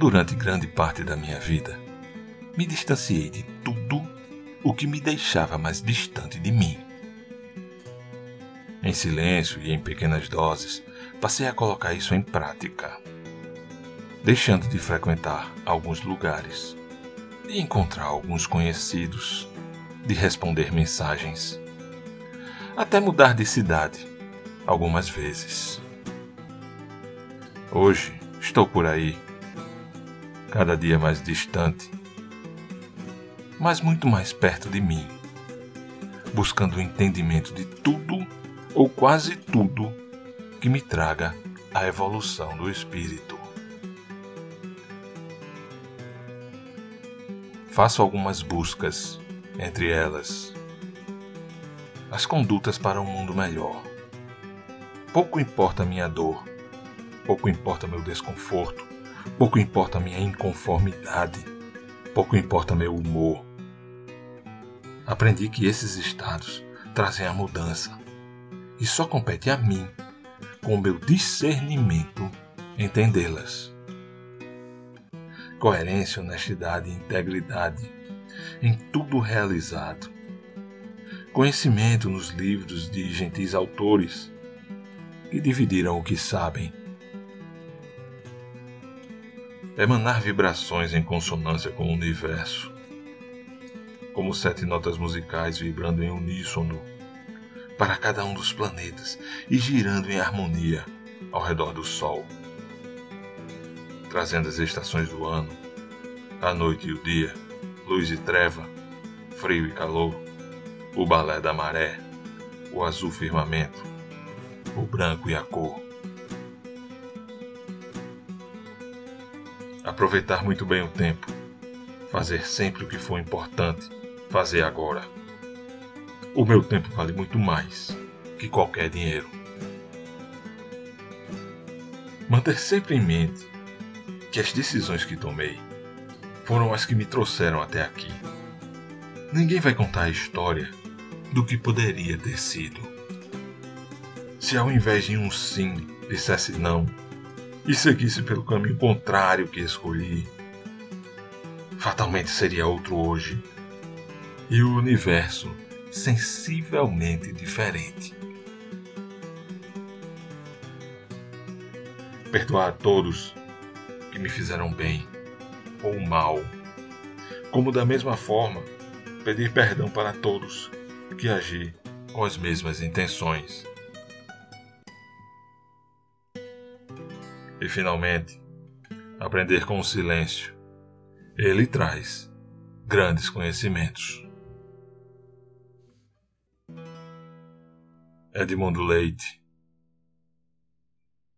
Durante grande parte da minha vida, me distanciei de tudo o que me deixava mais distante de mim. Em silêncio e em pequenas doses, passei a colocar isso em prática, deixando de frequentar alguns lugares, de encontrar alguns conhecidos, de responder mensagens, até mudar de cidade algumas vezes. Hoje estou por aí, cada dia mais distante, mas muito mais perto de mim, buscando o entendimento de tudo ou quase tudo que me traga a evolução do espírito. Faço algumas buscas, entre elas, as condutas para um mundo melhor. Pouco importa minha dor, pouco importa meu desconforto, pouco importa minha inconformidade, pouco importa meu humor. Aprendi que esses estados trazem a mudança e só compete a mim com o meu discernimento, entendê-las. Coerência, honestidade e integridade em tudo realizado. Conhecimento nos livros de gentis autores que dividiram o que sabem. Emanar vibrações em consonância com o universo, como sete notas musicais vibrando em uníssono para cada um dos planetas e girando em harmonia ao redor do Sol, trazendo as estações do ano, a noite e o dia, luz e treva, frio e calor, o balé da maré, o azul firmamento, o branco e a cor. Aproveitar muito bem o tempo, fazer sempre o que for importante, fazer agora. O meu tempo vale muito mais que qualquer dinheiro. Manter sempre em mente que as decisões que tomei foram as que me trouxeram até aqui. Ninguém vai contar a história do que poderia ter sido. Se ao invés de um sim dissesse não e seguisse pelo caminho contrário que escolhi, fatalmente seria outro hoje. E o universo sensivelmente diferente. Perdoar a todos que me fizeram bem ou mal, como da mesma forma pedir perdão para todos que agi com as mesmas intenções. E finalmente, aprender com o silêncio. Ele traz grandes conhecimentos. Edmundo Leite